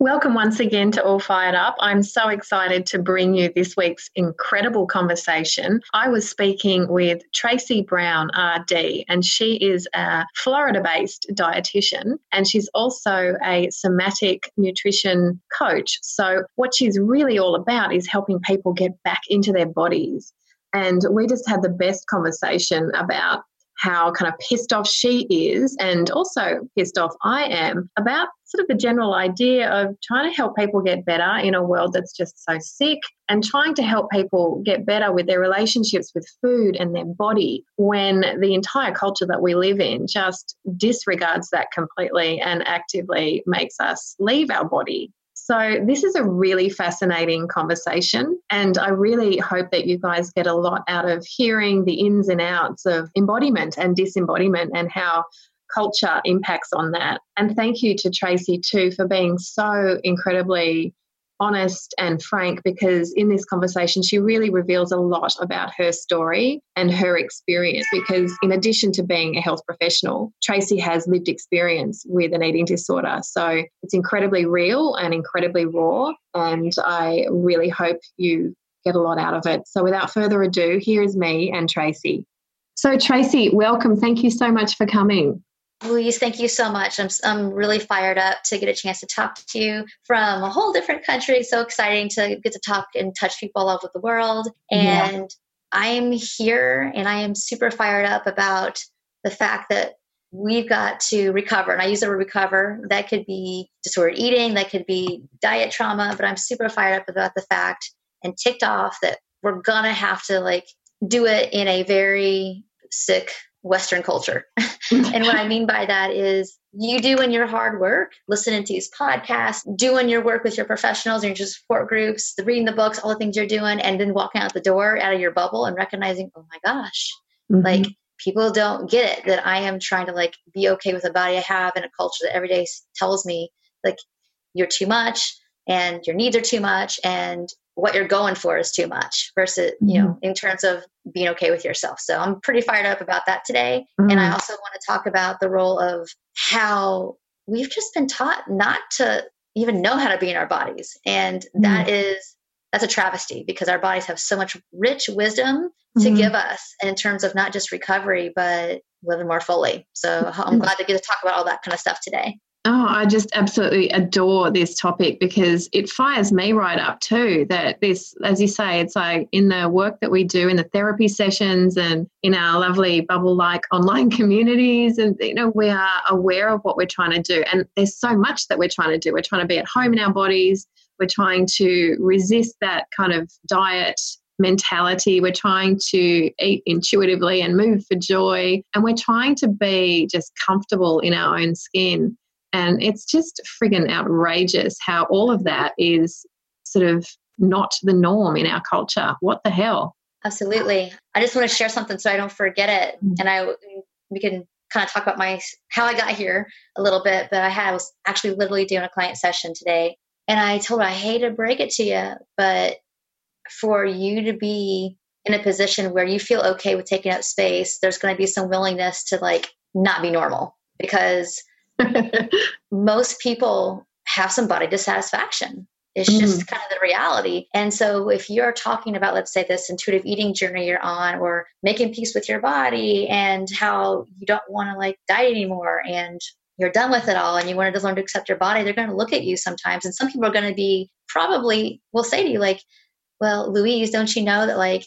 Welcome once again to All Fired Up. I'm so excited to bring you this week's incredible conversation. I was speaking with Tracy Brown, RD, and she is a Florida based dietitian and she's also a somatic nutrition coach. So, what she's really all about is helping people get back into their bodies. And we just had the best conversation about how kind of pissed off she is and also pissed off I am about sort of the general idea of trying to help people get better in a world that's just so sick and trying to help people get better with their relationships with food and their body when the entire culture that we live in just disregards that completely and actively makes us leave our body so, this is a really fascinating conversation, and I really hope that you guys get a lot out of hearing the ins and outs of embodiment and disembodiment and how culture impacts on that. And thank you to Tracy too for being so incredibly honest and frank because in this conversation she really reveals a lot about her story and her experience because in addition to being a health professional tracy has lived experience with an eating disorder. So it's incredibly real and incredibly raw and i really hope you get a lot out of it. So without further ado here is me and tracy. So tracy welcome. Thank you so much for coming Louise, thank you so much. I'm, I'm really fired up to get a chance to talk to you from a whole different country. So exciting to get to talk and touch people all over the world. And yeah. I'm here and I am super fired up about the fact that we've got to recover. And I use the word recover. That could be disordered eating, that could be diet trauma, but I'm super fired up about the fact and ticked off that we're going to have to like do it in a very sick Western culture. and what I mean by that is you doing your hard work, listening to these podcasts, doing your work with your professionals and your support groups, the reading the books, all the things you're doing, and then walking out the door out of your bubble and recognizing, oh my gosh, mm-hmm. like people don't get it that I am trying to like be okay with the body I have in a culture that every day tells me like you're too much and your needs are too much and what you're going for is too much versus you know mm-hmm. in terms of being okay with yourself so i'm pretty fired up about that today mm-hmm. and i mm-hmm. also want to talk about the role of how we've just been taught not to even know how to be in our bodies and mm-hmm. that is that's a travesty because our bodies have so much rich wisdom to mm-hmm. give us in terms of not just recovery but living more fully so i'm mm-hmm. glad to get to talk about all that kind of stuff today Oh, I just absolutely adore this topic because it fires me right up too. That this, as you say, it's like in the work that we do in the therapy sessions and in our lovely bubble like online communities, and you know, we are aware of what we're trying to do. And there's so much that we're trying to do. We're trying to be at home in our bodies, we're trying to resist that kind of diet mentality. We're trying to eat intuitively and move for joy. And we're trying to be just comfortable in our own skin. And it's just friggin' outrageous how all of that is sort of not the norm in our culture. What the hell? Absolutely. I just want to share something so I don't forget it. Mm-hmm. And I we can kind of talk about my how I got here a little bit. But I had I was actually literally doing a client session today, and I told her I hate to break it to you, but for you to be in a position where you feel okay with taking up space, there's going to be some willingness to like not be normal because most people have some body dissatisfaction. It's mm-hmm. just kind of the reality. And so, if you're talking about, let's say, this intuitive eating journey you're on, or making peace with your body and how you don't want to like diet anymore and you're done with it all and you want to learn to accept your body, they're going to look at you sometimes. And some people are going to be probably will say to you, like, well, Louise, don't you know that like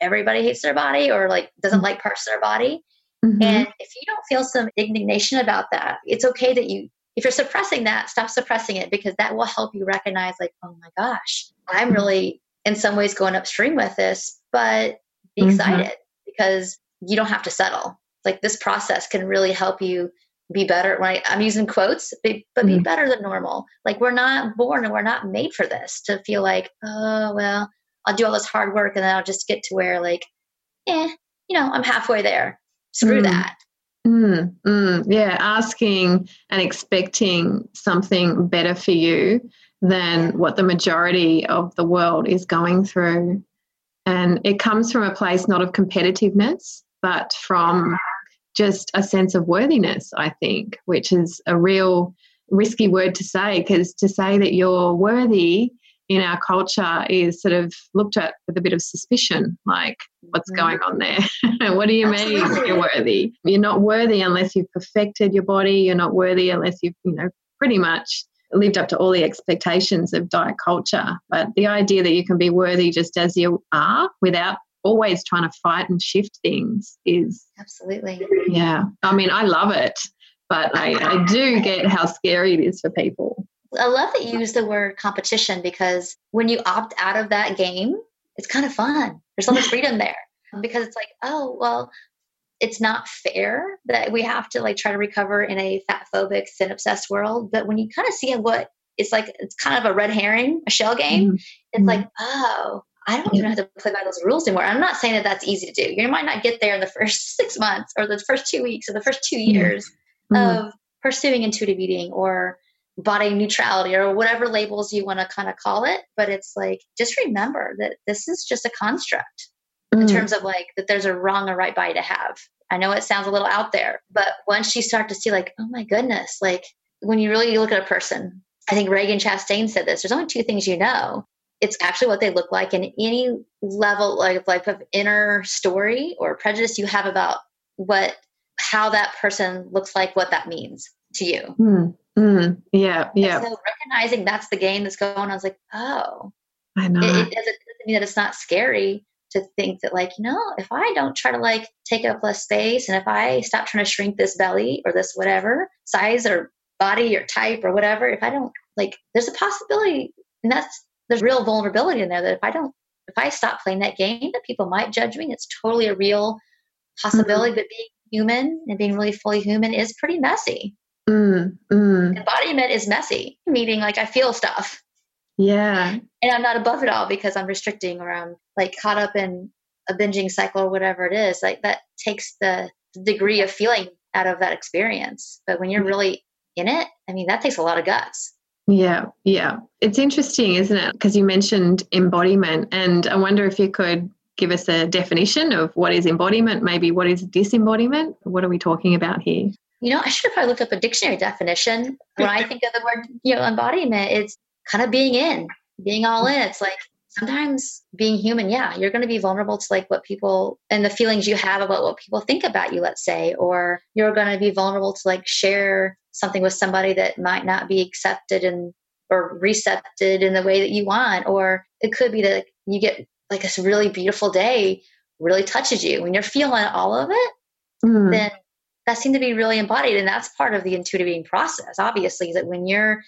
everybody hates their body or like doesn't mm-hmm. like parts of their body? Mm-hmm. And if you don't feel some indignation about that, it's okay that you, if you're suppressing that, stop suppressing it because that will help you recognize, like, oh my gosh, I'm mm-hmm. really in some ways going upstream with this, but be mm-hmm. excited because you don't have to settle. Like this process can really help you be better right i'm using quotes but be mm. better than normal like we're not born and we're not made for this to feel like oh well i'll do all this hard work and then i'll just get to where like eh you know i'm halfway there screw mm. that. Mm, mm, yeah asking and expecting something better for you than what the majority of the world is going through. And it comes from a place not of competitiveness but from just a sense of worthiness, I think, which is a real risky word to say because to say that you're worthy in our culture is sort of looked at with a bit of suspicion like what's mm. going on there? What do you mean? You're worthy. You're not worthy unless you've perfected your body. You're not worthy unless you've you know pretty much lived up to all the expectations of diet culture. But the idea that you can be worthy just as you are without always trying to fight and shift things is absolutely. Yeah. I mean i love it but I, I do get how scary it is for people i love that you use the word competition because when you opt out of that game it's kind of fun there's so much freedom there because it's like oh well it's not fair that we have to like try to recover in a fat phobic thin obsessed world but when you kind of see what it's like it's kind of a red herring a shell game mm-hmm. it's like mm-hmm. oh I don't even have to play by those rules anymore. I'm not saying that that's easy to do. You might not get there in the first six months or the first two weeks or the first two years mm-hmm. of pursuing intuitive eating or body neutrality or whatever labels you want to kind of call it. But it's like, just remember that this is just a construct mm-hmm. in terms of like that there's a wrong or right body to have. I know it sounds a little out there, but once you start to see, like, oh my goodness, like when you really look at a person, I think Ragen Chastain said this there's only two things you know it's actually what they look like and any level like, like of inner story or prejudice you have about what how that person looks like what that means to you mm, mm, yeah yeah and so recognizing that's the game that's going on i was like oh i know it, it, doesn't, it doesn't mean that it's not scary to think that like you know if i don't try to like take up less space and if i stop trying to shrink this belly or this whatever size or body or type or whatever if i don't like there's a possibility and that's there's real vulnerability in there that if I don't, if I stop playing that game, that people might judge me. It's totally a real possibility. Mm-hmm. But being human and being really fully human is pretty messy. Mm, mm. Embodiment is messy, meaning like I feel stuff. Yeah. And I'm not above it all because I'm restricting or I'm like caught up in a binging cycle or whatever it is. Like that takes the degree of feeling out of that experience. But when you're mm. really in it, I mean, that takes a lot of guts. Yeah, yeah. It's interesting, isn't it? Because you mentioned embodiment, and I wonder if you could give us a definition of what is embodiment, maybe what is disembodiment? What are we talking about here? You know, I should have probably looked up a dictionary definition. When I think of the word, you know, embodiment, it's kind of being in, being all in. It's like sometimes being human, yeah, you're going to be vulnerable to like what people and the feelings you have about what people think about you, let's say, or you're going to be vulnerable to like share something with somebody that might not be accepted and or recepted in the way that you want or it could be that you get like this really beautiful day really touches you when you're feeling all of it mm. then that seemed to be really embodied and that's part of the intuitive eating process obviously that when you're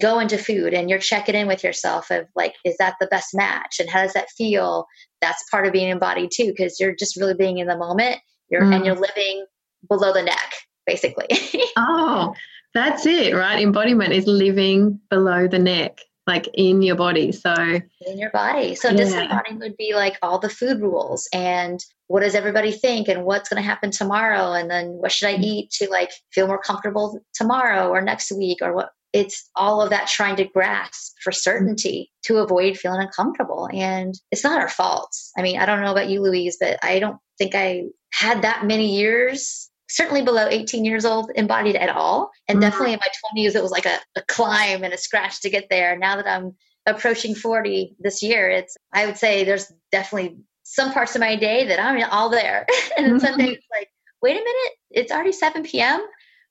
going to food and you're checking in with yourself of like is that the best match and how does that feel that's part of being embodied too because you're just really being in the moment you're mm. and you're living below the neck basically. oh, that's it, right? Embodiment is living below the neck, like in your body. So, in your body. So, yeah. would be like all the food rules and what does everybody think and what's going to happen tomorrow and then what should I mm. eat to like feel more comfortable tomorrow or next week or what it's all of that trying to grasp for certainty to avoid feeling uncomfortable. And it's not our faults. I mean, I don't know about you, Louise, but I don't think I had that many years certainly below 18 years old embodied at all. And mm-hmm. definitely in my 20s, it was like a, a climb and a scratch to get there. Now that I'm approaching 40 this year, it's, I would say there's definitely some parts of my day that I'm all there. and then some days like, wait a minute, it's already 7 p.m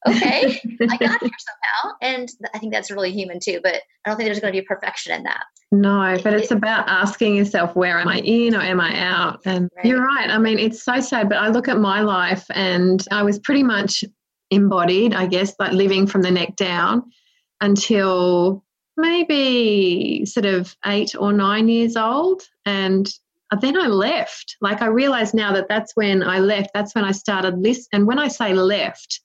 okay, I got here somehow. And I think that's really human too, but I don't think there's going to be perfection in that. No, but it's about asking yourself, where am I in or am I out? And right. you're right. I mean, it's so sad, but I look at my life and I was pretty much embodied, I guess, like living from the neck down until maybe sort of eight or nine years old. And then I left. Like I realize now that that's when I left. That's when I started list. And when I say left,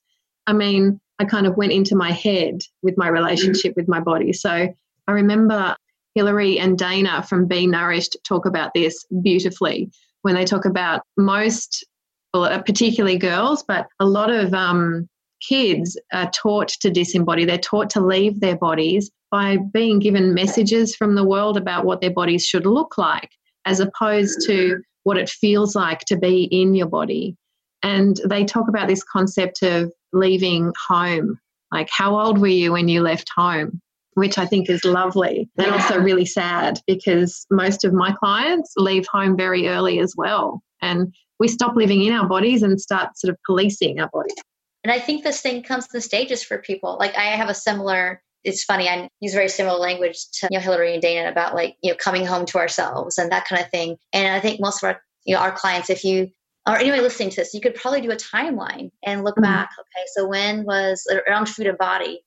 I mean, I kind of went into my head with my relationship with my body. So I remember Hilary and Dana from Be Nourished talk about this beautifully when they talk about most, well, uh, particularly girls, but a lot of um, kids are taught to disembody. They're taught to leave their bodies by being given messages from the world about what their bodies should look like, as opposed to what it feels like to be in your body. And they talk about this concept of leaving home. Like, how old were you when you left home? Which I think is lovely and also really sad because most of my clients leave home very early as well. And we stop living in our bodies and start sort of policing our bodies. And I think this thing comes in stages for people. Like I have a similar it's funny. I use very similar language to you know Hilary and Dana about like you know coming home to ourselves and that kind of thing. And I think most of our you know our clients, if you or anyway listening to this, you could probably do a timeline and look mm-hmm. back. Okay, so when was around food and body?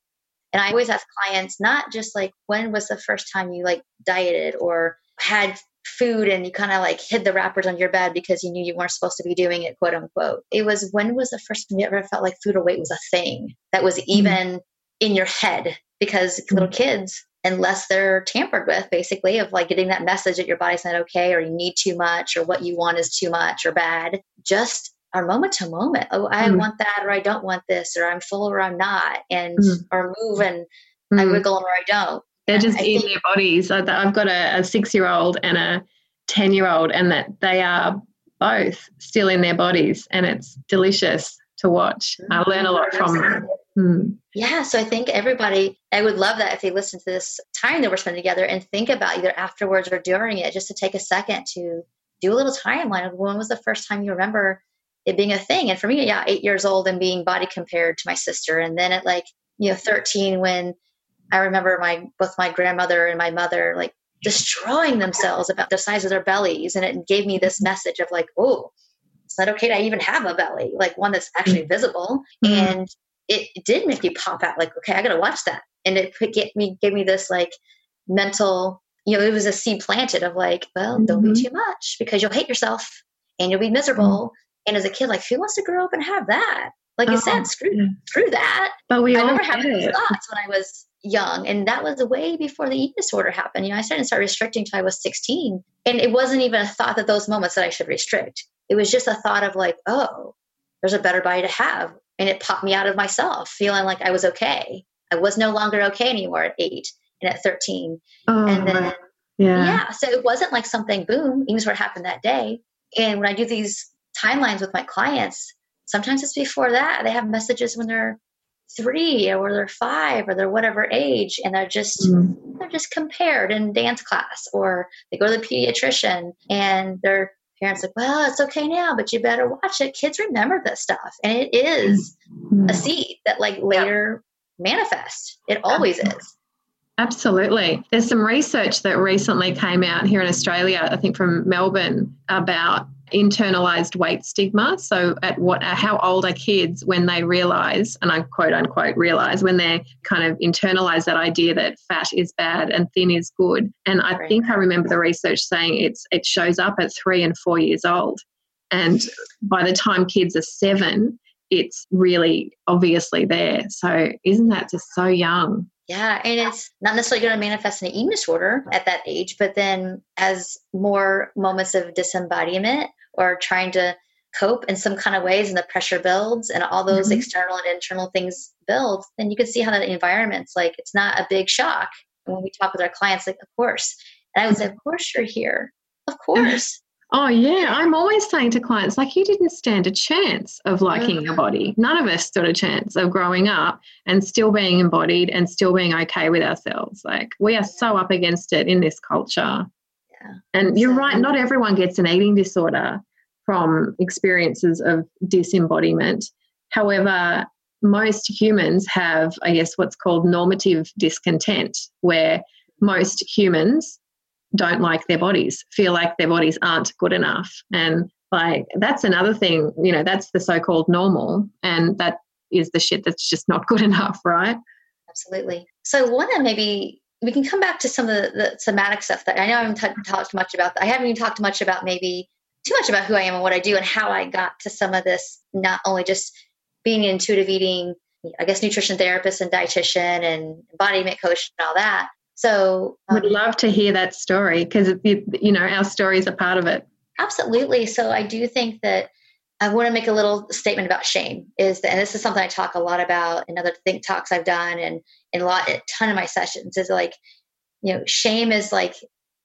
And I always ask clients not just like when was the first time you like dieted or had food and you kind of like hid the wrappers on your bed because you knew you weren't supposed to be doing it, quote unquote. It was when was the first time you ever felt like food or weight was a thing that was mm-hmm. even mm-hmm. in your head because mm-hmm. little kids unless they're tampered with basically of like getting that message that your body's not okay or you need too much or what you want is too much or bad just our moment to moment oh i mm. want that or i don't want this or i'm full or i'm not and mm. or move and mm. i wiggle or i don't they're just I in think, their bodies i've got a, a six year old and a 10 year old and that they are both still in their bodies and it's delicious to watch i learn a lot from them Hmm. Yeah, so I think everybody, I would love that if they listen to this time that we're spending together and think about either afterwards or during it, just to take a second to do a little timeline of when was the first time you remember it being a thing. And for me, yeah, eight years old and being body compared to my sister. And then at like, you know, 13, when I remember my, both my grandmother and my mother, like destroying themselves about the size of their bellies. And it gave me this message of like, oh, it's not okay to even have a belly, like one that's actually mm. visible. Mm-hmm. And it, did make me pop out like, okay, I got to watch that. And it put, get me, gave me this like mental, you know, it was a seed planted of like, well, mm-hmm. don't be mm-hmm. too much because you'll hate yourself and you'll be miserable. Mm-hmm. And as a kid, like, who wants to grow up and have that? Like oh, said, screw, yeah. screw that. But we I remember having those thoughts when I was young, and that was way before the eating disorder happened. You know, I started to start restricting until I was 16, and it wasn't even a thought that those moments that I should restrict. It was just a thought of like, oh, there's a better body to have and it popped me out of myself feeling like i was okay i was no longer okay anymore at eight and at 13 oh, and then yeah. yeah so it wasn't like something boom even what happened that day and when i do these timelines with my clients sometimes it's before that they have messages when they're three or they're five or they're whatever age and they're just mm-hmm. they're just compared in dance class or they go to the pediatrician and they're parents like, well, it's okay now, but you better watch it. Kids remember this stuff. And it is mm-hmm. a seed that like later yeah. manifests. It always is. Absolutely. There's some research that recently came out here in Australia, I think from Melbourne, about internalized weight stigma. So, at what, how old are kids when they realize, and I quote unquote realize, when they kind of internalize that idea that fat is bad and thin is good. And I right. think I remember the research saying it's it shows up at three and four years old, and by the time kids are seven, it's really obviously there. So, isn't that just so young? Yeah, and it's not necessarily going to manifest in an eating disorder at that age, but then as more moments of disembodiment or trying to cope in some kind of ways and the pressure builds and all those mm-hmm. external and internal things build, then you can see how that environment's like it's not a big shock. And when we talk with our clients, like, of course. And I would say, Of course you're here. Of course. Oh, yeah. I'm always saying to clients, like, you didn't stand a chance of liking your body. None of us stood a chance of growing up and still being embodied and still being okay with ourselves. Like, we are so up against it in this culture. And you're right, not everyone gets an eating disorder from experiences of disembodiment. However, most humans have, I guess, what's called normative discontent, where most humans don't like their bodies, feel like their bodies aren't good enough. And like that's another thing, you know, that's the so called normal. And that is the shit that's just not good enough, right? Absolutely. So, one of maybe we can come back to some of the, the somatic stuff that I know I haven't t- talked much about. I haven't even talked much about maybe too much about who I am and what I do and how I got to some of this, not only just being an intuitive eating I guess nutrition therapist and dietitian and embodiment coach and all that. So um, would love to hear that story because you know our stories are part of it. Absolutely. So I do think that I want to make a little statement about shame. Is that, and this is something I talk a lot about in other think talks I've done and in a lot, a ton of my sessions. Is like, you know, shame is like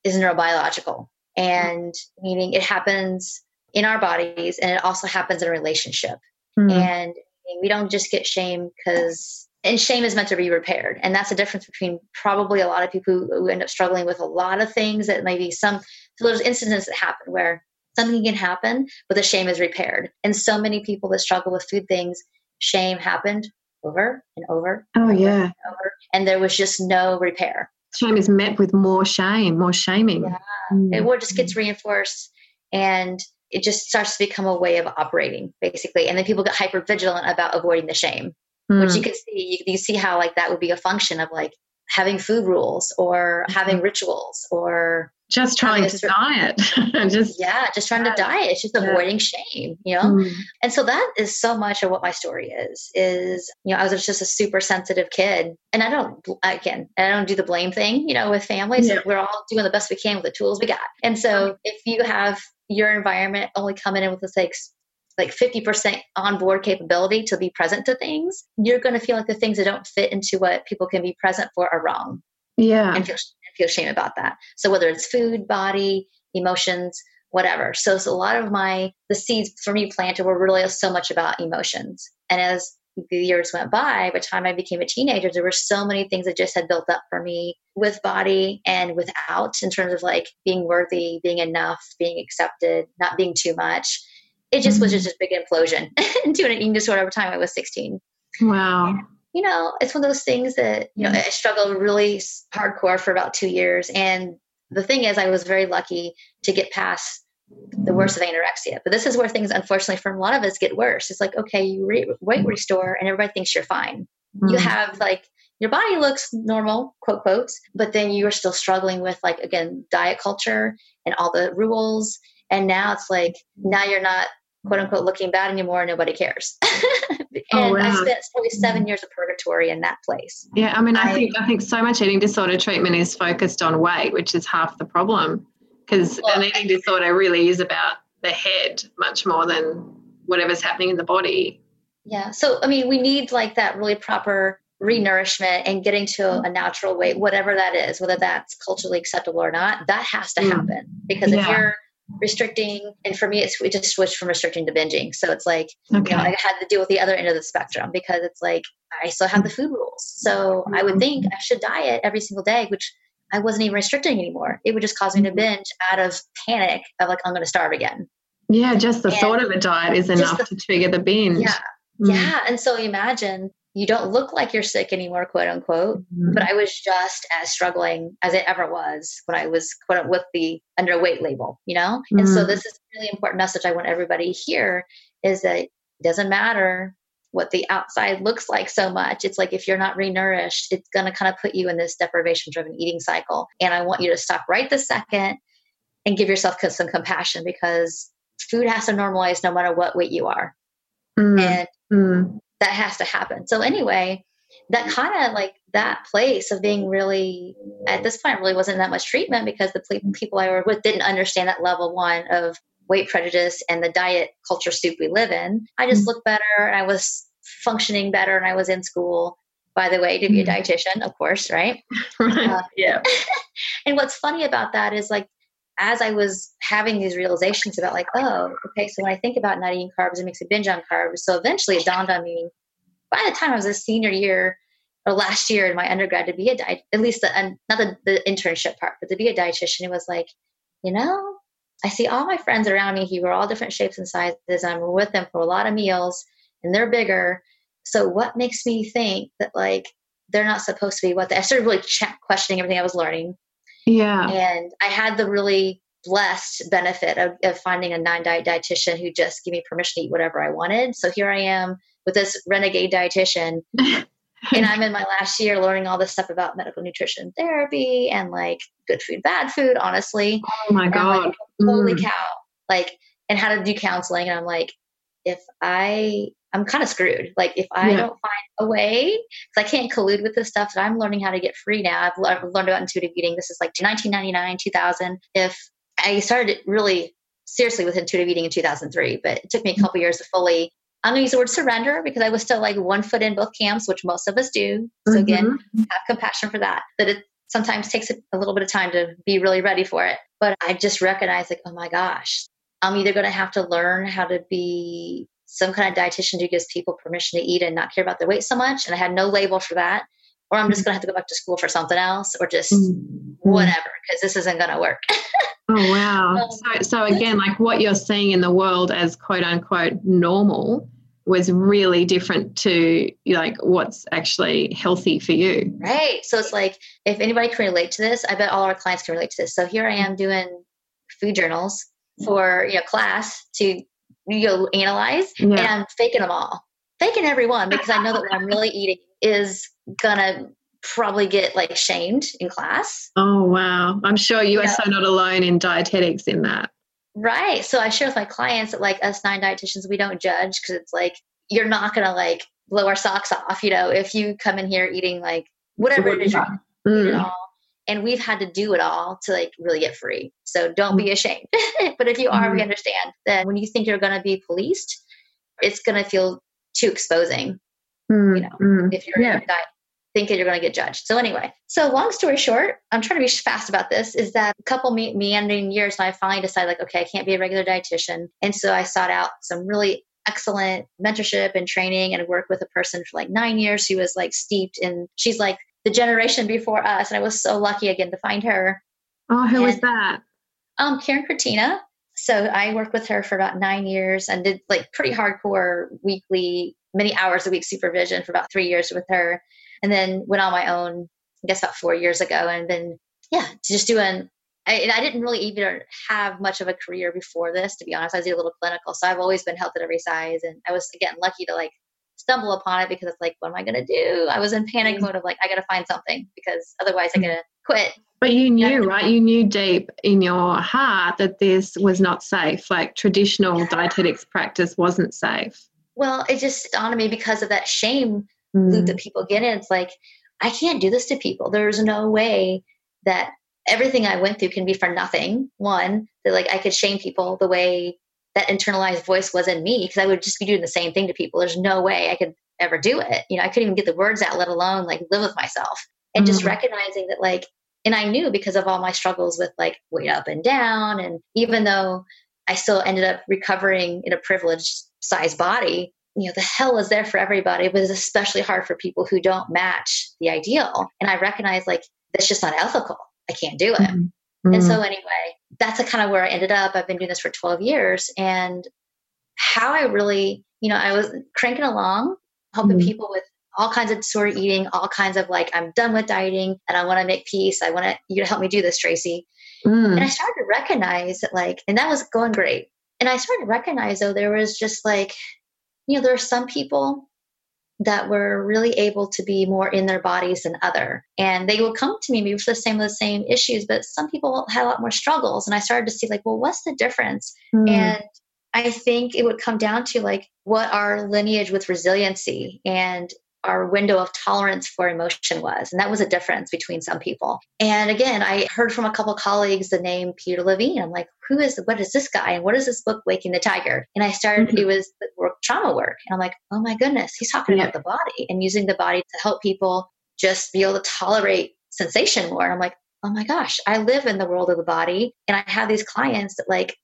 is neurobiological, and meaning it happens in our bodies, and it also happens in a relationship. Mm-hmm. And we don't just get shame because and shame is meant to be repaired and that's the difference between probably a lot of people who end up struggling with a lot of things that maybe some so there's instances that happen where something can happen, but the shame is repaired. And so many people that struggle with food things, shame happened over and over. Oh, and yeah. And, over, and there was just no repair. Shame is met with more shame, more shaming. Yeah. Mm. It just gets reinforced and it just starts to become a way of operating, basically. And then people get hyper vigilant about avoiding the shame, mm. which you can see. You, you see how like that would be a function of like having food rules or having mm-hmm. rituals or just trying to diet just yeah just trying to diet it's just yeah. avoiding shame you know mm. and so that is so much of what my story is is you know i was just a super sensitive kid and i don't again i don't do the blame thing you know with families yeah. we're all doing the best we can with the tools we got and so if you have your environment only coming in with this like like 50% on board capability to be present to things, you're going to feel like the things that don't fit into what people can be present for are wrong. Yeah. And feel, and feel shame about that. So whether it's food, body, emotions, whatever. So, so a lot of my, the seeds for me planted were really so much about emotions. And as the years went by, by the time I became a teenager, there were so many things that just had built up for me with body and without in terms of like being worthy, being enough, being accepted, not being too much it just was mm-hmm. just a big implosion into an eating disorder over time I was 16. Wow. And, you know, it's one of those things that, you know, I struggled really hardcore for about two years. And the thing is, I was very lucky to get past the worst of anorexia. But this is where things, unfortunately, for a lot of us get worse. It's like, okay, you re- weight restore and everybody thinks you're fine. Mm-hmm. You have like, your body looks normal, quote quotes, but then you are still struggling with like, again, diet culture and all the rules. And now it's like, now you're not quote unquote looking bad anymore nobody cares and oh, wow. i spent probably seven years of purgatory in that place yeah i mean I, I, think i think so much eating disorder treatment is focused on weight which is half the problem because well, an eating disorder really is about the head much more than whatever's happening in the body yeah so i mean we need like that really proper renourishment and getting to a natural weight whatever that is whether that's culturally acceptable or not that has to mm. happen because yeah. if you're restricting and for me it's we just switched from restricting to binging. So it's like okay. you know i had to deal with the other end of the spectrum because it's like i still have the food rules. So i would think i should diet every single day which i wasn't even restricting anymore. It would just cause me to binge out of panic of like i'm going to starve again. Yeah just the and thought of a diet is enough the, to trigger the binge. Yeah. Mm. yeah. And so imagine you don't look like you're sick anymore, quote unquote. Mm-hmm. But I was just as struggling as it ever was when I was quote with the underweight label, you know? Mm-hmm. And so mm-hmm. this is a really important message I want everybody to hear is that it doesn't matter what the outside looks like so much. It's like if you're not renourished, it's going to kind of put you in this deprivation driven eating cycle. And I want you to stop right the second and give yourself some compassion because food has to normalize no matter what weight you are. Mm. And mm that has to happen. So anyway, that kind of like that place of being really at this point really wasn't that much treatment because the people I were with didn't understand that level one of weight prejudice and the diet culture soup we live in. I just mm-hmm. looked better and I was functioning better and I was in school. By the way, to be a mm-hmm. dietitian, of course, right? Uh, yeah. and what's funny about that is like as I was having these realizations about like, oh, okay, so when I think about not eating carbs, it makes a binge on carbs. So eventually it dawned on me by the time I was a senior year or last year in my undergrad to be a diet, at least the, um, not the, the internship part, but to be a dietitian, it was like, you know, I see all my friends around me who are all different shapes and sizes, I'm with them for a lot of meals, and they're bigger. So what makes me think that like they're not supposed to be what they? I started really questioning everything I was learning yeah. And I had the really blessed benefit of, of finding a non diet dietitian who just gave me permission to eat whatever I wanted. So here I am with this renegade dietitian. and I'm in my last year learning all this stuff about medical nutrition therapy and like good food, bad food, honestly. Oh my God. Like, Holy mm. cow. Like, and how to do counseling. And I'm like, if I I'm kind of screwed. Like if I yeah. don't find a way, because I can't collude with this stuff that I'm learning how to get free now. I've, I've learned about intuitive eating. This is like 1999, 2000. If I started really seriously with intuitive eating in 2003, but it took me a couple years to fully. I'm going to use the word surrender because I was still like one foot in both camps, which most of us do. So mm-hmm. again, have compassion for that. That it sometimes takes a little bit of time to be really ready for it. But I just recognize like, oh my gosh, I'm either going to have to learn how to be some kind of dietitian who gives people permission to eat and not care about their weight so much. And I had no label for that. Or I'm just going to have to go back to school for something else or just mm-hmm. whatever, because this isn't going to work. oh, wow. Um, so, so, again, like what you're seeing in the world as quote unquote normal was really different to like what's actually healthy for you. Right. So it's like if anybody can relate to this, I bet all our clients can relate to this. So here I am doing food journals for you know class to you know analyze yeah. and I'm faking them all. Faking every one because I know that what I'm really eating is gonna probably get like shamed in class. Oh wow. I'm sure you, are so not alone in dietetics in that. Right. So I share with my clients that like us non diet dietitians, we don't judge because it's like you're not gonna like blow our socks off, you know, if you come in here eating like whatever it is you're mm. And we've had to do it all to like really get free. So don't be mm. ashamed. but if you are, mm. we understand that when you think you're gonna be policed, it's gonna feel too exposing. Mm. You know, mm. if you're yeah. thinking you're going to get judged. So anyway, so long story short, I'm trying to be fast about this. Is that a couple me- meandering years, and I finally decided like, okay, I can't be a regular dietitian, and so I sought out some really excellent mentorship and training, and worked with a person for like nine years who was like steeped in. She's like the generation before us, and I was so lucky again to find her. Oh, who and, was that? Um, Karin Kratina. So I worked with her for about nine years and did like pretty hardcore weekly, many hours a week supervision for about three years with her and then went on my own i guess about four years ago and then, yeah just doing I, and I didn't really even have much of a career before this, to be honest. I was a little clinical, so I've always been health at every size, and I was again lucky to like stumble upon it because it's like, what am I going to do? I was in panic mode of like, I got to find something because otherwise I'm going to quit. But you knew, right? You knew deep in your heart that this was not safe. Like traditional dietetics practice wasn't safe. Well, it just dawned on me because of that shame mm. loop that people get in. It's like, I can't do this to people. There's no way that everything I went through can be for nothing. One, that like I could shame people the way that internalized voice was in me because I would just be doing the same thing to people. There's no way I could ever do it. You know, I couldn't even get the words out, let alone like live with myself. And mm just recognizing that like, and I knew because of all my struggles with like weight up and down. And even though I still ended up recovering in a privileged size body, you know the hell is there for everybody but it's especially hard for people who don't match the ideal and i recognize like that's just not ethical i can't do it mm-hmm. And so anyway that's a kind of where i ended up i've been doing this for 12 years and how i really you know i was cranking along helping mm-hmm. people with all kinds of disorder eating all kinds of like i'm done with dieting and i want to make peace i want you to help me do this tracy mm. and i started to recognize that like and that was going great and i started to recognize though there was just like you know, there are some people that were really able to be more in their bodies than other. And they will come to me maybe for the same the same issues, but some people had a lot more struggles. And I started to see like, well, what's the difference? Mm. And I think it would come down to like what our lineage with resiliency and our window of tolerance for emotion was. And that was a difference between some people. And again, I heard from a couple colleagues the name Peter Levine. I'm like, who is, what is this guy? And what is this book, Waking the Tiger? And I started, mm-hmm. it was the work, trauma work. And I'm like, oh my goodness, he's talking yeah. about the body and using the body to help people just be able to tolerate sensation more. I'm like, oh my gosh, I live in the world of the body. And I have these clients that like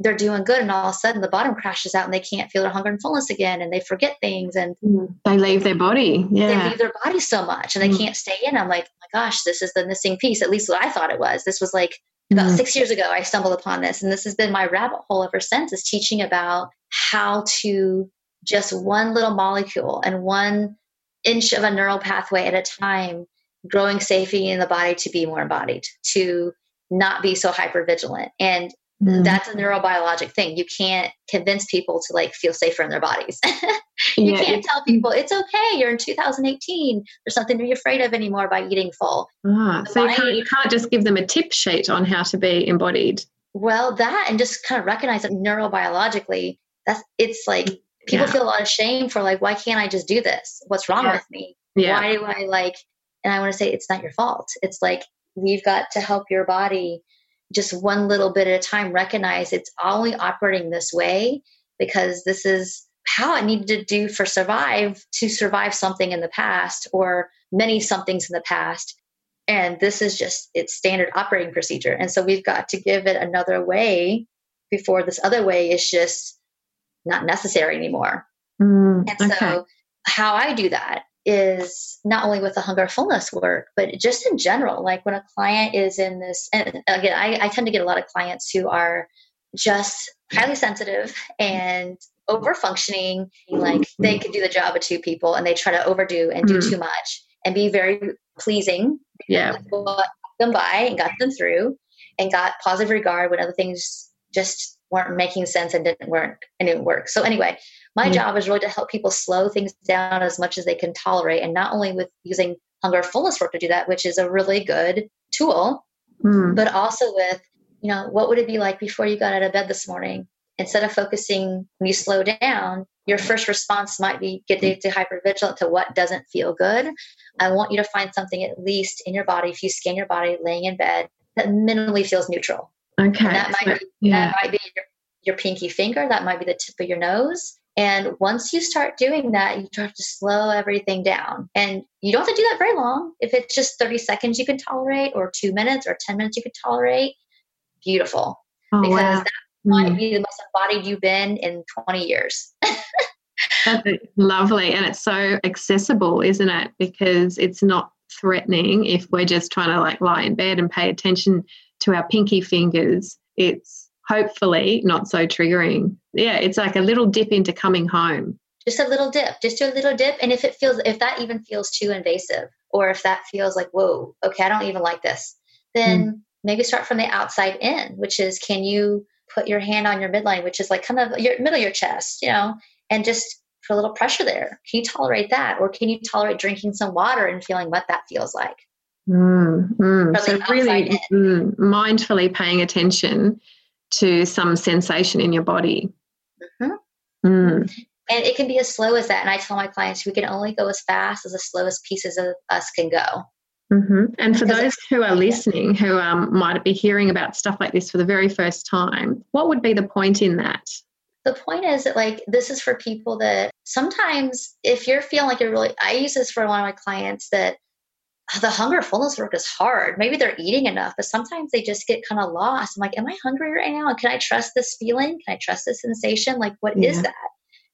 they're doing good and all of a sudden the bottom crashes out and they can't feel their hunger and fullness again and they forget things and mm. they leave their body yeah they leave their body so much and they mm. can't stay in i'm like oh my gosh this is the missing piece at least what i thought it was this was like about mm. six years ago i stumbled upon this and this has been my rabbit hole ever since is teaching about how to just one little molecule and one inch of a neural pathway at a time growing safely in the body to be more embodied to not be so hyper vigilant and Mm. That's a neurobiologic thing. You can't convince people to like feel safer in their bodies. you yeah, can't tell people it's okay. You're in 2018. There's something to be afraid of anymore by eating full. Ah, so body, you, can't, you can't just give them a tip sheet on how to be embodied. Well, that and just kind of recognize that neurobiologically, that's it's like people yeah. feel a lot of shame for like, why can't I just do this? What's wrong yeah. with me? Why do I like? And I want to say it's not your fault. It's like we've got to help your body just one little bit at a time recognize it's only operating this way because this is how I needed to do for survive to survive something in the past or many somethings in the past. And this is just its standard operating procedure. And so we've got to give it another way before this other way is just not necessary anymore. Mm, and so how I do that is not only with the hunger fullness work, but just in general, like when a client is in this, and again, I, I tend to get a lot of clients who are just highly sensitive and over functioning like they could do the job of two people and they try to overdo and do mm. too much and be very pleasing yeah got them by and got them through and got positive regard when other things just weren't making sense and didn't work and didn't work so anyway my mm. job is really to help people slow things down as much as they can tolerate and not only with using hunger fullness work to do that which is a really good tool mm. but also with you know what would it be like before you got out of bed this morning instead of focusing when you slow down your first response might be get to hypervigilant to what doesn't feel good i want you to find something at least in your body if you scan your body laying in bed that minimally feels neutral okay and that might be, yeah. that might be your, your pinky finger that might be the tip of your nose and once you start doing that, you have to slow everything down. And you don't have to do that very long. If it's just 30 seconds you can tolerate, or two minutes, or 10 minutes you can tolerate, beautiful. Oh, because wow. that might mm. be the most embodied you've been in 20 years. Lovely. And it's so accessible, isn't it? Because it's not threatening if we're just trying to like lie in bed and pay attention to our pinky fingers. It's hopefully not so triggering. Yeah, it's like a little dip into coming home. Just a little dip, just a little dip. And if it feels, if that even feels too invasive, or if that feels like, whoa, okay, I don't even like this, then mm. maybe start from the outside in, which is can you put your hand on your midline, which is like kind of your middle of your chest, you know, and just put a little pressure there. Can you tolerate that? Or can you tolerate drinking some water and feeling what that feels like? Mm, mm. So, really mm, mindfully paying attention to some sensation in your body. Mm-hmm. Mm. And it can be as slow as that. And I tell my clients we can only go as fast as the slowest pieces of us can go. Mm-hmm. And for those who are listening, who um, might be hearing about stuff like this for the very first time, what would be the point in that? The point is that, like, this is for people that sometimes, if you're feeling like you're really, I use this for one of my clients that the hunger fullness work is hard. Maybe they're eating enough, but sometimes they just get kind of lost. I'm like, am I hungry right now? Can I trust this feeling? Can I trust this sensation? Like, what yeah. is that?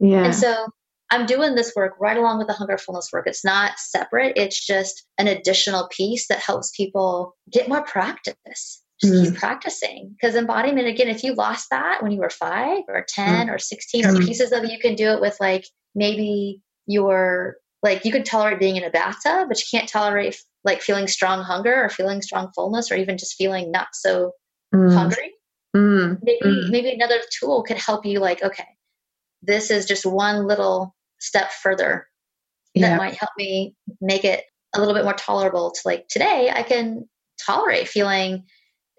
Yeah. And so I'm doing this work right along with the hunger fullness work. It's not separate, it's just an additional piece that helps people get more practice. Just mm. keep practicing. Because embodiment, again, if you lost that when you were five or 10 mm. or 16 or mm. pieces of it, you can do it with like maybe your like you could tolerate being in a bathtub, but you can't tolerate like feeling strong hunger or feeling strong fullness or even just feeling not so mm. hungry. Mm. Maybe mm. maybe another tool could help you like, okay, this is just one little step further that yeah. might help me make it a little bit more tolerable to like today I can tolerate feeling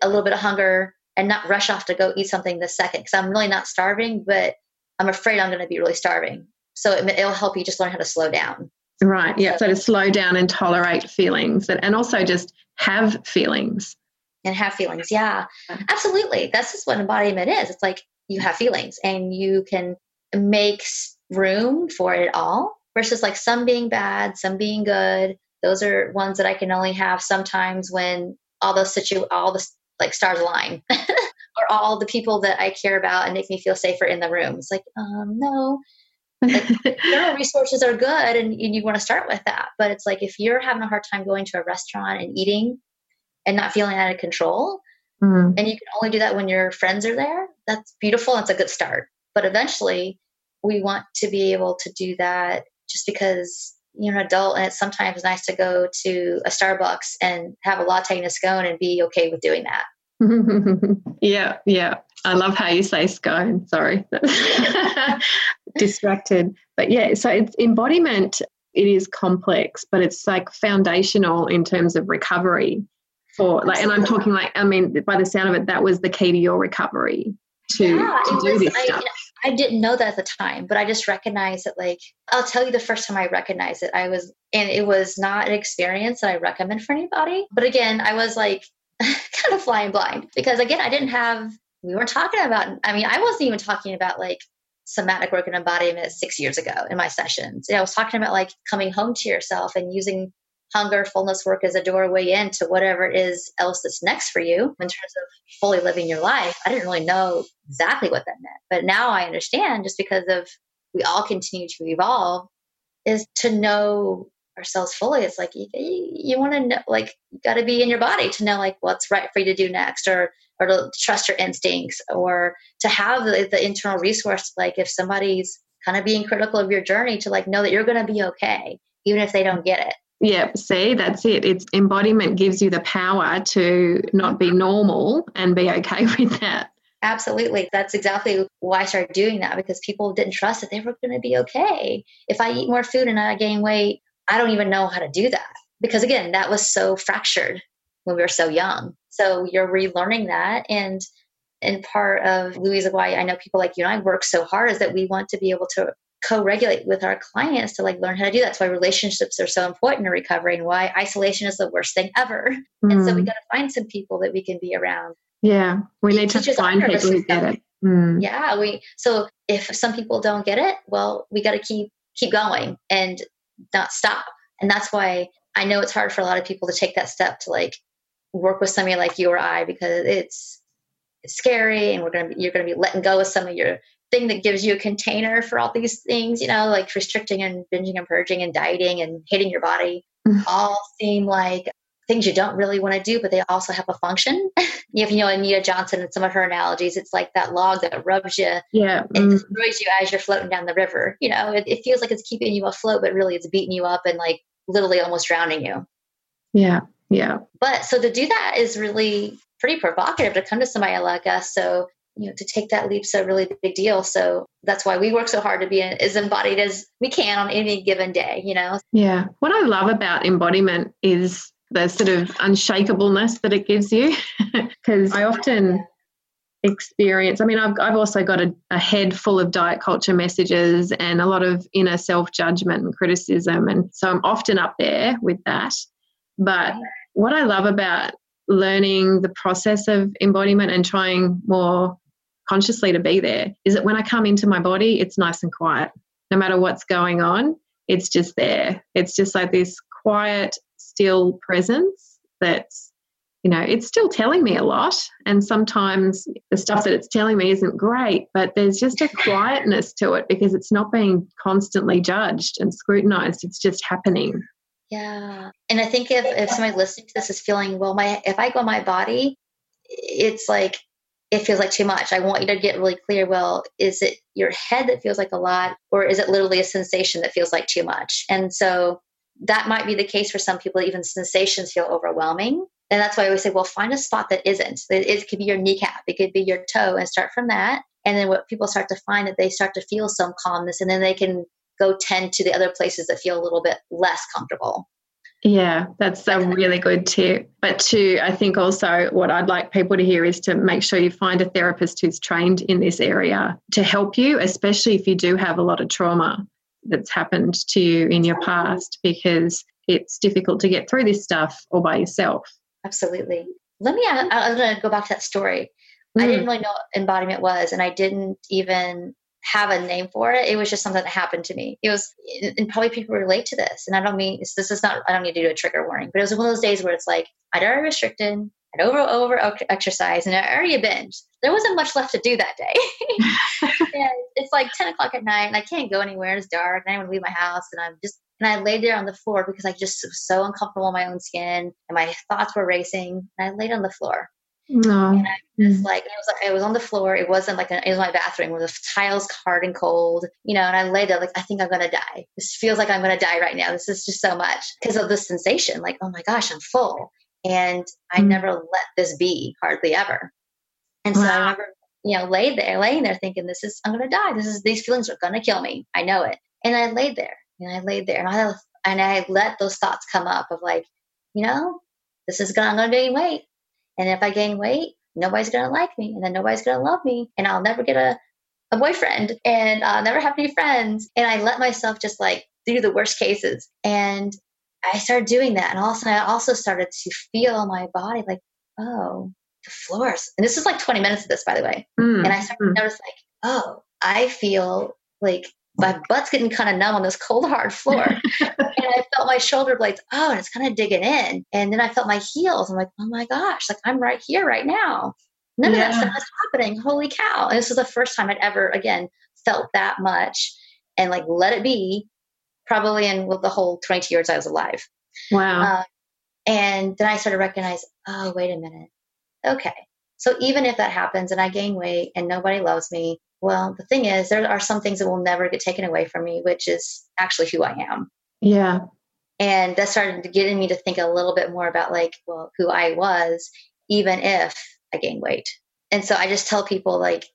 a little bit of hunger and not rush off to go eat something this second because I'm really not starving, but I'm afraid I'm going to be really starving. So it, will help you just learn how to slow down. Right. Yeah. So, so to slow down and tolerate feelings and, and also just have feelings. And have feelings. Yeah. Absolutely. That's just what embodiment is. It's like you have feelings and you can make room for it all versus like some being bad, some being good. Those are ones that I can only have sometimes when all those situ all the like stars align. or all the people that I care about and make me feel safer in the room. It's like, um, no. Like, general resources are good and, and you want to start with that. But it's like if you're having a hard time going to a restaurant and eating and not feeling out of control, mm-hmm. and you can only do that when your friends are there, that's beautiful. That's a good start. But eventually we want to be able to do that just because you're an adult and it's sometimes nice to go to a Starbucks and have a latte and a scone and be okay with doing that. yeah, yeah. I love how you say scone. Sorry. Distracted. But yeah, so it's embodiment, it is complex, but it's like foundational in terms of recovery for like and I'm talking like I mean by the sound of it, that was the key to your recovery to, yeah, to do was, this I, stuff. I didn't know that at the time, but I just recognized that, like, I'll tell you the first time I recognized it, I was, and it was not an experience that I recommend for anybody. But again, I was like kind of flying blind because, again, I didn't have, we weren't talking about, I mean, I wasn't even talking about like somatic work and embodiment six years ago in my sessions. You I was talking about like coming home to yourself and using hunger, fullness work as a doorway into whatever it is else that's next for you in terms of fully living your life. I didn't really know exactly what that meant. But now I understand just because of we all continue to evolve is to know ourselves fully. It's like you, you want to know, like, you got to be in your body to know, like, what's right for you to do next, or or to trust your instincts, or to have the, the internal resource. Like, if somebody's kind of being critical of your journey, to like know that you're going to be okay, even if they don't get it. Yeah, see, that's it. It's embodiment gives you the power to not be normal and be okay with that. Absolutely. That's exactly why I started doing that because people didn't trust that they were going to be okay. If I eat more food and I gain weight, I don't even know how to do that. Because again, that was so fractured when we were so young. So you're relearning that. And and part of Louise why I know people like you and I work so hard is that we want to be able to co-regulate with our clients to like learn how to do that. That's why relationships are so important in recovery and why isolation is the worst thing ever. Mm. And so we mm. got to find some people that we can be around. Yeah, we need to find people who get it. Mm. Yeah, we. So if some people don't get it, well, we got to keep keep going and not stop. And that's why I know it's hard for a lot of people to take that step to like work with somebody like you or I because it's it's scary and we're gonna be, you're gonna be letting go of some of your thing that gives you a container for all these things, you know, like restricting and binging and purging and dieting and hating your body, mm-hmm. all seem like things you don't really want to do, but they also have a function. you know, Anita Johnston and some of her analogies, it's like that log that rubs you yeah. and mm. destroys you as you're floating down the river. You know, it, it feels like it's keeping you afloat, but really it's beating you up and like literally almost drowning you. Yeah. Yeah. But so to do that is really pretty provocative to come to somebody like us. So you know to take that leap's a really big deal. So that's why we work so hard to be as embodied as we can on any given day you know? Yeah. What i love about embodiment is the sort of unshakableness that it gives you. Because i often experience i mean i've, I've also got a, a head full of diet culture messages and a lot of inner self-judgment and criticism. And so i'm often up there with that but what i love about learning the process of embodiment and trying more consciously to be there is that when I come into my body, it's nice and quiet. No matter what's going on, it's just there. It's just like this quiet, still presence that's, you know, it's still telling me a lot. And sometimes the stuff that it's telling me isn't great, but there's just a quietness to it because it's not being constantly judged and scrutinized. It's just happening. Yeah. And I think if, if somebody listening to this is feeling, well, my if I go my body, it's like it feels like too much. I want you to get really clear. Well, is it your head that feels like a lot, or is it literally a sensation that feels like too much? And so that might be the case for some people. Even sensations feel overwhelming. And that's why I always say, well, find a spot that isn't. It, it could be your kneecap, it could be your toe, and start from that. And then what people start to find that they start to feel some calmness, and then they can go tend to the other places that feel a little bit less comfortable. Yeah, that's a really good tip. But to, I think also what I'd like people to hear is to make sure you find a therapist who's trained in this area to help you, especially if you do have a lot of trauma that's happened to you in your past, because it's difficult to get through this stuff all by yourself. Absolutely. Let me, I'm going to go back to that story. Mm. I didn't really know what embodiment was, and I didn't even have a name for it. It was just something that happened to me. It was, and probably people relate to this. And I don't mean this is not. I don't need to do a trigger warning, but it was one of those days where it's like I'd already restricted, I'd over over exercise, and I already binged. There wasn't much left to do that day. and it's like ten o'clock at night, and I can't go anywhere. It's dark, and I want to leave my house, and I'm just. And I laid there on the floor because I just was so uncomfortable in my own skin, and my thoughts were racing. And I laid on the floor, no. And I was like, it was like, I was on the floor. It wasn't like, a, it was my bathroom where the tiles hard and cold, you know, and I laid there like, I think I'm going to die. This feels like I'm going to die right now. This is just so much because of the sensation. Like, oh my gosh, I'm full. And I mm. never let this be hardly ever. And so wow. I remember, you know, laid there, laying there thinking, this is, I'm going to die. This is, these feelings are going to kill me. I know it. And I laid there and I laid there and I, and I let those thoughts come up of like, you know, this is going, I'm to gain weight and if I gain weight, nobody's going to like me and then nobody's going to love me and I'll never get a a boyfriend and I'll never have any friends. And I let myself just like do the worst cases. And I started doing that. And all of a sudden, I also started to feel my body like, oh, the floors. And this is like 20 minutes of this, by the way. Mm. And I started mm. to notice, like, oh, I feel like my butt's getting kind of numb on this cold, hard floor. and I felt my shoulder blades, oh, and it's kind of digging in. And then I felt my heels. I'm like, oh my gosh, like I'm right here right now. None yeah. of that stuff is happening. Holy cow. And this was the first time I'd ever, again, felt that much and like let it be, probably in well, the whole 22 years I was alive. Wow. Uh, and then I started to recognize, oh, wait a minute. Okay. So even if that happens and I gain weight and nobody loves me, well, the thing is, there are some things that will never get taken away from me, which is actually who I am. Yeah. And that started to get me to think a little bit more about like, well, who I was, even if I gain weight. And so I just tell people like,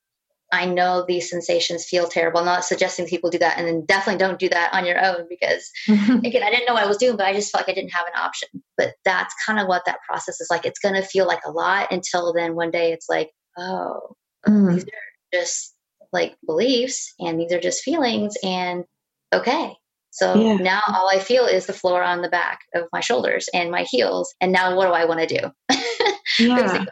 I know these sensations feel terrible. I'm not suggesting people do that, and then definitely don't do that on your own because, again, I didn't know what I was doing, but I just felt like I didn't have an option. But that's kind of what that process is like. It's going to feel like a lot until then one day it's like, oh, mm. these are just like beliefs, and these are just feelings, and okay. So yeah. now all I feel is the floor on the back of my shoulders and my heels. And now what do I want to do? yeah.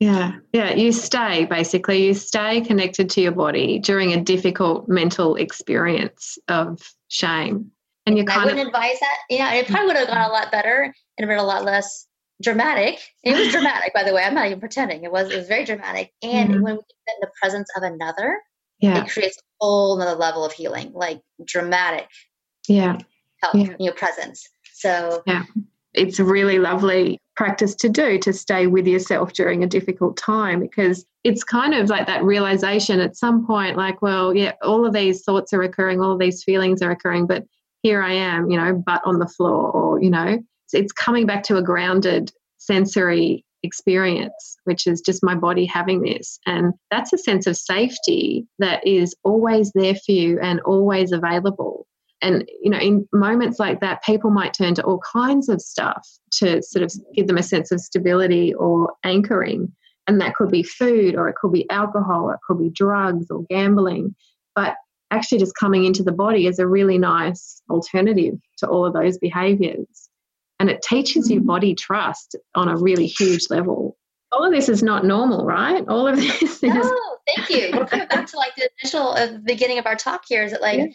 Yeah, yeah. You stay basically, you stay connected to your body during a difficult mental experience of shame. And you kind I wouldn't of, advise that. Yeah, it probably would have gone a lot better and been a lot less dramatic. It was dramatic, by the way. I'm not even pretending. It was it was very dramatic. And mm-hmm. when we get in the presence of another, yeah. it creates a whole another level of healing, like dramatic yeah help, yeah. you know, presence. So yeah it's a really lovely practice to do to stay with yourself during a difficult time because it's kind of like that realization at some point like well yeah all of these thoughts are occurring all of these feelings are occurring but here i am you know butt on the floor or you know it's coming back to a grounded sensory experience which is just my body having this. And that's a sense of safety that is always there for you and always available. And you know in moments like that people might turn to all kinds of stuff to sort of give them a sense of stability or anchoring. And that could be food or it could be alcohol or it could be drugs or gambling. But actually just coming into the body is a really nice alternative to all of those behaviors and it teaches your body trust on a really huge level. All of this is not normal right? All of this is oh thank you. Coming back to like the initial uh, beginning of our talk here is that like yeah.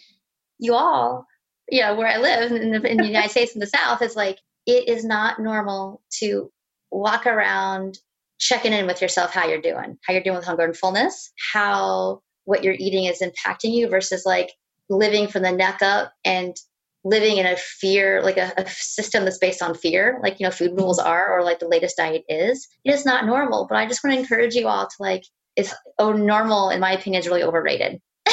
you all, you know, where I live in the, in the United States in the South, is like it is not normal to walk around checking in with yourself how you're doing, how you're doing with hunger and fullness, how what you're eating is impacting you versus like living from the neck up and living in a fear, like a, a, system that's based on fear, like, you know, food mm-hmm. rules are, or like the latest diet is. It is not normal. But I just want to encourage you all to like, it's oh, normal, in my opinion, is really overrated.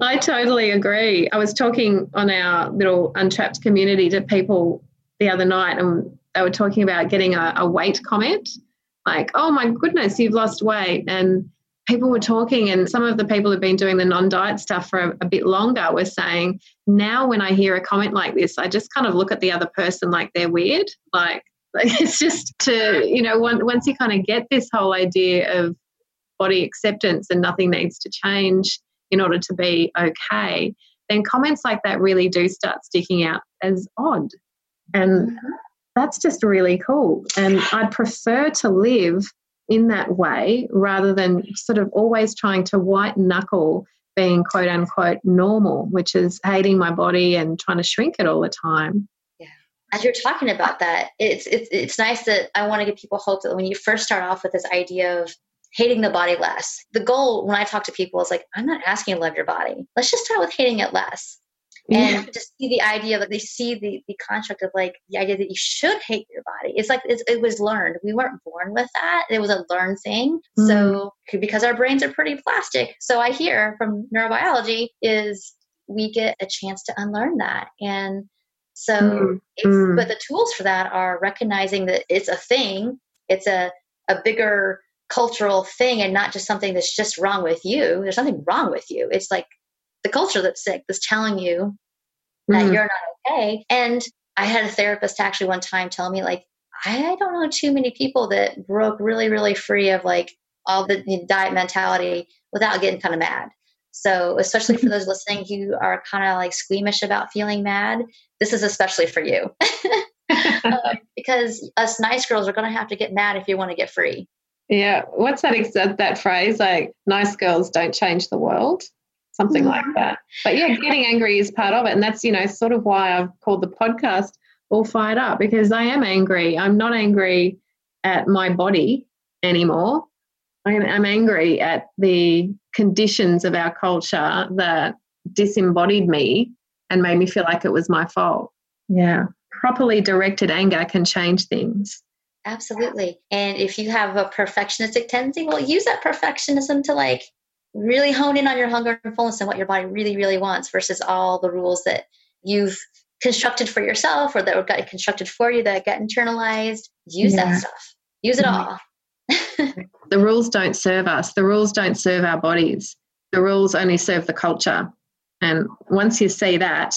I totally agree. I was talking on our little untrapped community to people the other night, and they were talking about getting a, a weight comment like, oh my goodness, you've lost weight. And people were talking, and some of the people who've been doing the non diet stuff for a, a, bit longer were saying, now when I hear a comment like this, I just kind of look at the other person like they're weird. Like, like it's just to, you know, once you kind of get this whole idea of body acceptance and nothing needs to change in order to be okay, then comments like that really do start sticking out as odd. And mm-hmm. that's just really cool. And I'd prefer to live in that way rather than sort of always trying to white knuckle being quote unquote normal, which is hating my body and trying to shrink it all the time. Yeah. As you're talking about that, it's it's it's nice that I want to give people hope that when you first start off with this idea of hating the body less. The goal when I talk to people is like, I'm not asking you to love your body. Let's just start with hating it less. Yeah. And just see the idea that they see the, the construct of like the idea that you should hate your body. It's like it's, it was learned. We weren't born with that. It was a learned thing. Mm. So because our brains are pretty plastic. So I hear from neurobiology is we get a chance to unlearn that. And so, mm. Mm. but the tools for that are recognizing that it's a thing. It's a a bigger cultural thing and not just something that's just wrong with you. There's nothing wrong with you. It's like the culture that's sick that's telling you that mm. you're not okay. And I had a therapist actually one time tell me, like, I don't know too many people that broke really, really free of like all the diet mentality without getting kind of mad. So, especially for those listening who are kind of like squeamish about feeling mad, this is especially for you. uh, because us nice girls are going to have to get mad if you want to get free. Yeah. What's that that phrase? Like, nice girls don't change the world, something like mm-hmm. that. But yeah, getting angry is part of it. And that's, you know, sort of why I've called the podcast All Fired Up because I am angry. I'm not angry at my body anymore. I'm angry at the conditions of our culture that disembodied me and made me feel like it was my fault. Yeah. Properly directed anger can change things. Absolutely. And if you have a perfectionistic tendency, well, use that perfectionism to like really hone in on your hunger and fullness and what your body really, really wants versus all the rules that you've constructed for yourself or that got constructed for you that get internalized. Use yeah. that stuff. Use it all. the rules don't serve us. The rules don't serve our bodies. The rules only serve the culture. And once you see that,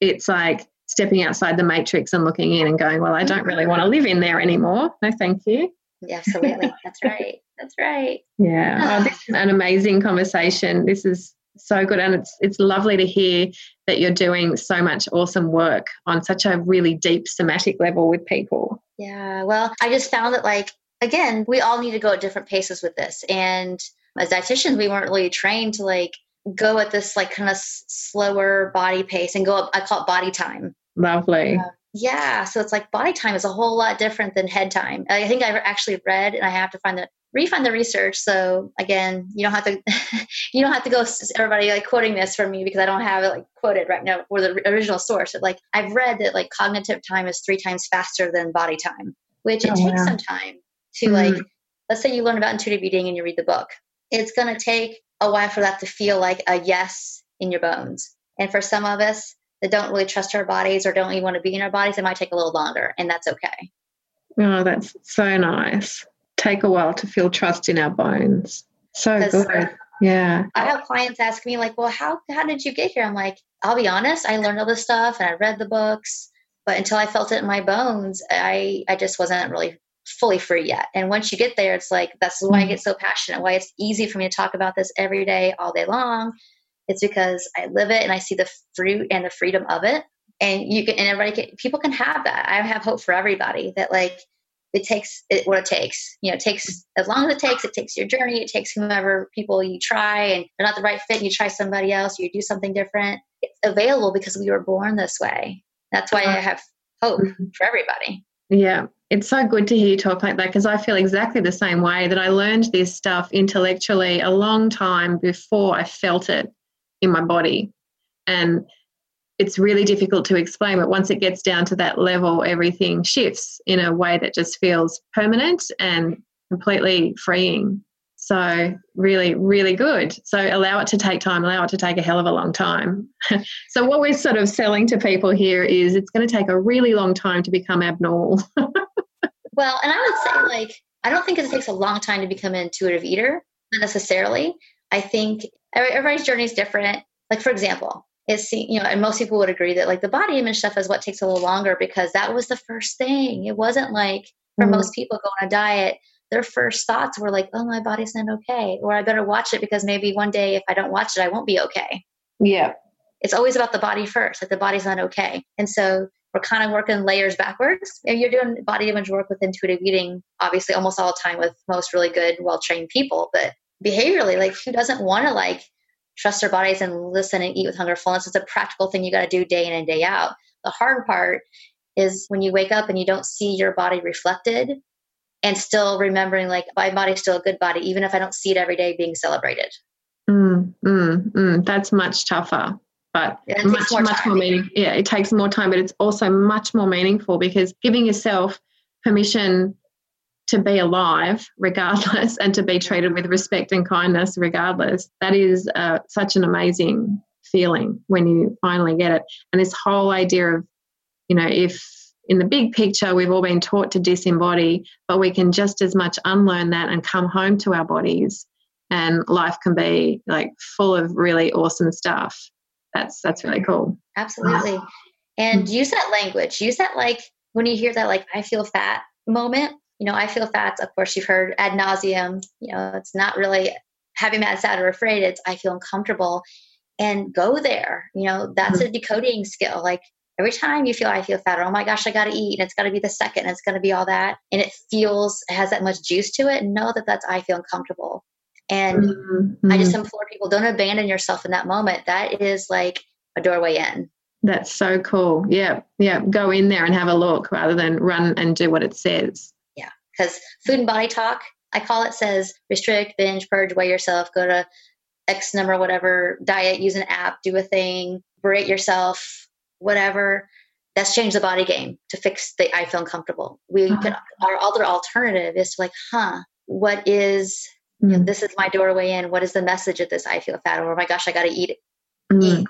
it's like stepping outside the matrix and looking in and going, well, I don't really want to live in there anymore. No, thank you. Yeah, absolutely. That's right. That's right. Yeah. Oh, this is an amazing conversation. This is so good and it's it's lovely to hear that you're doing so much awesome work on such a really deep somatic level with people. Yeah. Well, I just found that like again, we all need to go at different paces with this. And as dietitians, we weren't really trained to like go at this like kind of slower body pace and go up, I call it body time. Lovely. Uh, yeah. So it's like body time is a whole lot different than head time. I think I've actually read and I have to find the refund the research. So again, you don't have to you don't have to go everybody like quoting this from me because I don't have it like quoted right now or the original source. But, like I've read that like cognitive time is three times faster than body time, which it oh, takes some time to mm-hmm. like let's say you learn about intuitive eating and you read the book it's going to take a while for that to feel like a yes in your bones and for some of us that don't really trust our bodies or don't even want to be in our bodies it might take a little longer and that's okay oh that's so nice take a while to feel trust in our bones so good yeah i have clients ask me like well how how did you get here i'm like i'll be honest i learned all this stuff and i read the books but until i felt it in my bones i i just wasn't really fully free yet. And once you get there, it's like that's why I mm. get so passionate, why it's easy for me to talk about this every day, all day long. It's because I live it and I see the fruit and the freedom of it. And you can, and everybody can, people can have that. I have hope for everybody that like it takes it, what it takes. You know, it takes as long as it takes. It takes your journey. It takes whomever people you try, and they're not the right fit. And you try somebody else. You do something different. It's available because we were born this way. That's why I have hope mm-hmm. for everybody. Yeah, it's so good to hear you talk like that because I feel exactly the same way that I learned this stuff intellectually a long time before I felt it in my body. And it's really difficult to explain, but once it gets down to that level, everything shifts in a way that just feels permanent and completely freeing. So, really, really good. So, allow it to take time, allow it to take a hell of a long time. so, what we're sort of selling to people here is it's going to take a really long time to become abnormal. well, and I would say, like, I don't think it takes a long time to become an intuitive eater, necessarily. I think everybody's journey is different. Like, for example, it's, you know, and most people would agree that, like, the body image stuff is what takes a little longer because that was the first thing. It wasn't like, for mm most people, go on a diet their first thoughts were like, oh, my body's not okay. Or I better watch it because maybe one day if I don't watch it, I won't be okay. Yeah. It's always about the body first, like the body's not okay. And so we're kind of working layers backwards. And you're doing body image work with intuitive eating, obviously, almost all the time with most really good, well trained people. But behaviorally, like, who doesn't want to like trust their bodies and listen and eat with hunger fullness? It's a practical thing you got to do day in and day out. The hard part is when you wake up and you don't see your body reflected and still remembering like my body's still a good body, even if I don't see it every day being celebrated. Mm, mm, mm. That's much tougher, but much, more much more meaning. Yeah, it takes more time, but it's also much more meaningful because giving yourself permission to be alive regardless and to be treated with respect and kindness regardless that is uh, such an amazing feeling when you finally get it and this whole idea of you know if in the big picture, we've all been taught to disembody, but we can just as much unlearn that and come home to our bodies, and life can be like full of really awesome stuff. That's that's really cool. Absolutely, and use that language. Use that like when you hear that like I feel fat moment. You know, I feel fats, of course, you've heard ad nauseum. You know, it's not really happy, mad, sad, or afraid. It's I feel uncomfortable and go there. You know, that's mm-hmm. a decoding skill. Like every time you feel I feel fat, or oh my gosh, I got to eat, and it's got to be the second, and it's going to be all that, and it feels it has that much juice to it. Know that that's I feel uncomfortable. And mm-hmm. I just mm-hmm. implore people don't abandon yourself in that moment. That is like a doorway in. That's so cool. Yeah. Yeah. Go in there and have a look rather than run and do what it says. Yeah. Because food and body talk, I call it says restrict, binge, purge, weigh yourself, go to X number, whatever diet, use an app, do a thing, berate yourself, whatever. That's changed the body game to fix the I feel uncomfortable. We uh-huh. our other alternative is to like, huh, what is mm. you know, this is my doorway in. What is the message of this? I feel fat, or oh my gosh, I got to eat, mm. eat,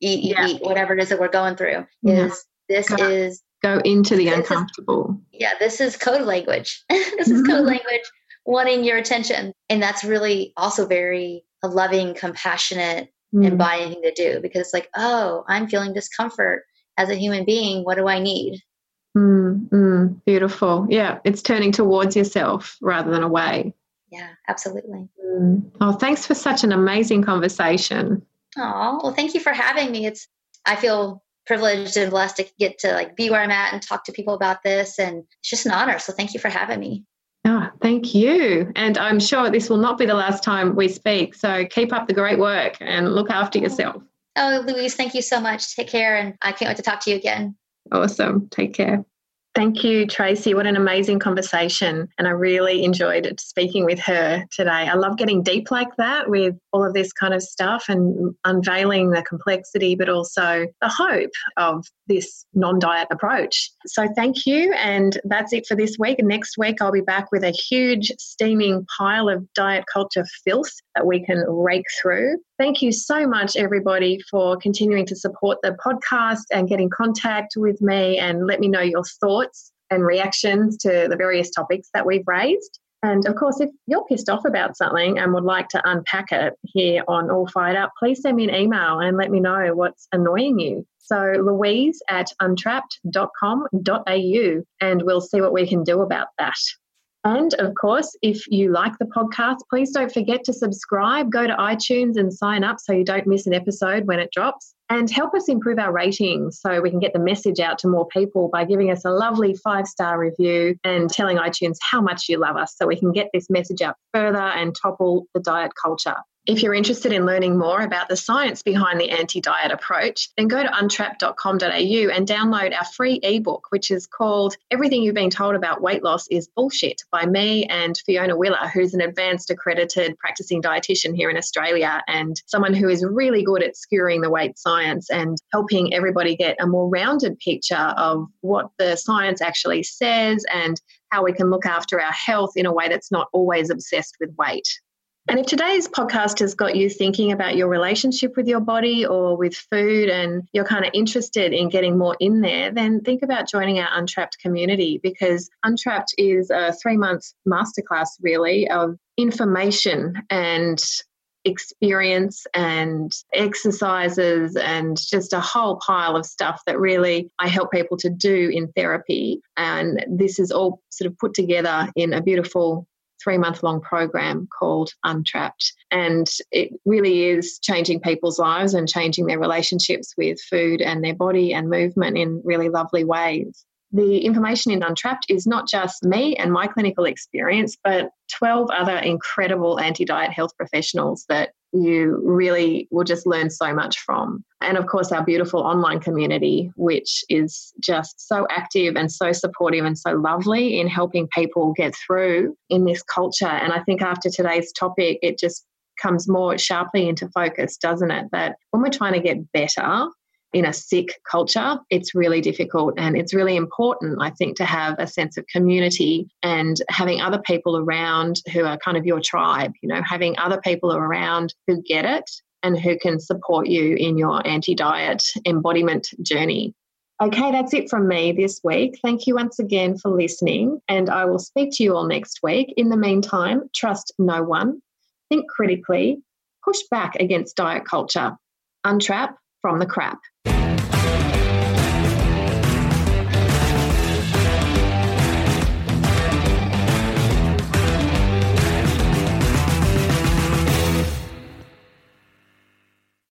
eat, yeah. eat, whatever it is that we're going through. Yeah. Is this go, is go into the uncomfortable? Is, yeah, this is code language. this is code mm-hmm. language wanting your attention, and that's really also very a loving, compassionate, mm. embodying thing to do because it's like, oh, I'm feeling discomfort as a human being. What do I need? Mm, mm, beautiful. Yeah, it's turning towards yourself rather than away yeah, absolutely. Mm. Oh, thanks for such an amazing conversation. Oh, well, thank you for having me. It's I feel privileged and blessed to get to like be where I'm at and talk to people about this, and it's just an honor. So thank you for having me. Oh, thank you. And I'm sure this will not be the last time we speak. So keep up the great work and look after yourself. Oh, Louise, thank you so much. Take care, and I can't wait to talk to you again. Awesome. Take care. Thank you, Tracy. What an amazing conversation. And I really enjoyed speaking with her today. I love getting deep like that with all of this kind of stuff and unveiling the complexity, but also the hope of this non diet approach. So thank you. And that's it for this week. Next week, I'll be back with a huge steaming pile of diet culture filth that we can rake through. Thank you so much, everybody, for continuing to support the podcast and get in contact with me and let me know your thoughts and reactions to the various topics that we've raised. And of course, if you're pissed off about something and would like to unpack it here on All Fired Up, please send me an email and let me know what's annoying you. So, louise at untrapped.com.au, and we'll see what we can do about that. And of course, if you like the podcast, please don't forget to subscribe. Go to iTunes and sign up so you don't miss an episode when it drops. And help us improve our ratings so we can get the message out to more people by giving us a lovely five star review and telling iTunes how much you love us so we can get this message out further and topple the diet culture. If you're interested in learning more about the science behind the anti diet approach, then go to untrap.com.au and download our free ebook, which is called Everything You've Been Told About Weight Loss is Bullshit by me and Fiona Willer, who's an advanced accredited practicing dietitian here in Australia and someone who is really good at skewering the weight science and helping everybody get a more rounded picture of what the science actually says and how we can look after our health in a way that's not always obsessed with weight. And if today's podcast has got you thinking about your relationship with your body or with food and you're kind of interested in getting more in there, then think about joining our Untrapped community because Untrapped is a three month masterclass, really, of information and experience and exercises and just a whole pile of stuff that really I help people to do in therapy. And this is all sort of put together in a beautiful three month long program called Untrapped. And it really is changing people's lives and changing their relationships with food and their body and movement in really lovely ways. The information in Untrapped is not just me and my clinical experience, but 12 other incredible anti diet health professionals that you really will just learn so much from. And of course, our beautiful online community, which is just so active and so supportive and so lovely in helping people get through in this culture. And I think after today's topic, it just comes more sharply into focus, doesn't it? That when we're trying to get better, in a sick culture, it's really difficult. And it's really important, I think, to have a sense of community and having other people around who are kind of your tribe, you know, having other people around who get it and who can support you in your anti diet embodiment journey. Okay, that's it from me this week. Thank you once again for listening, and I will speak to you all next week. In the meantime, trust no one, think critically, push back against diet culture, untrap from the crap.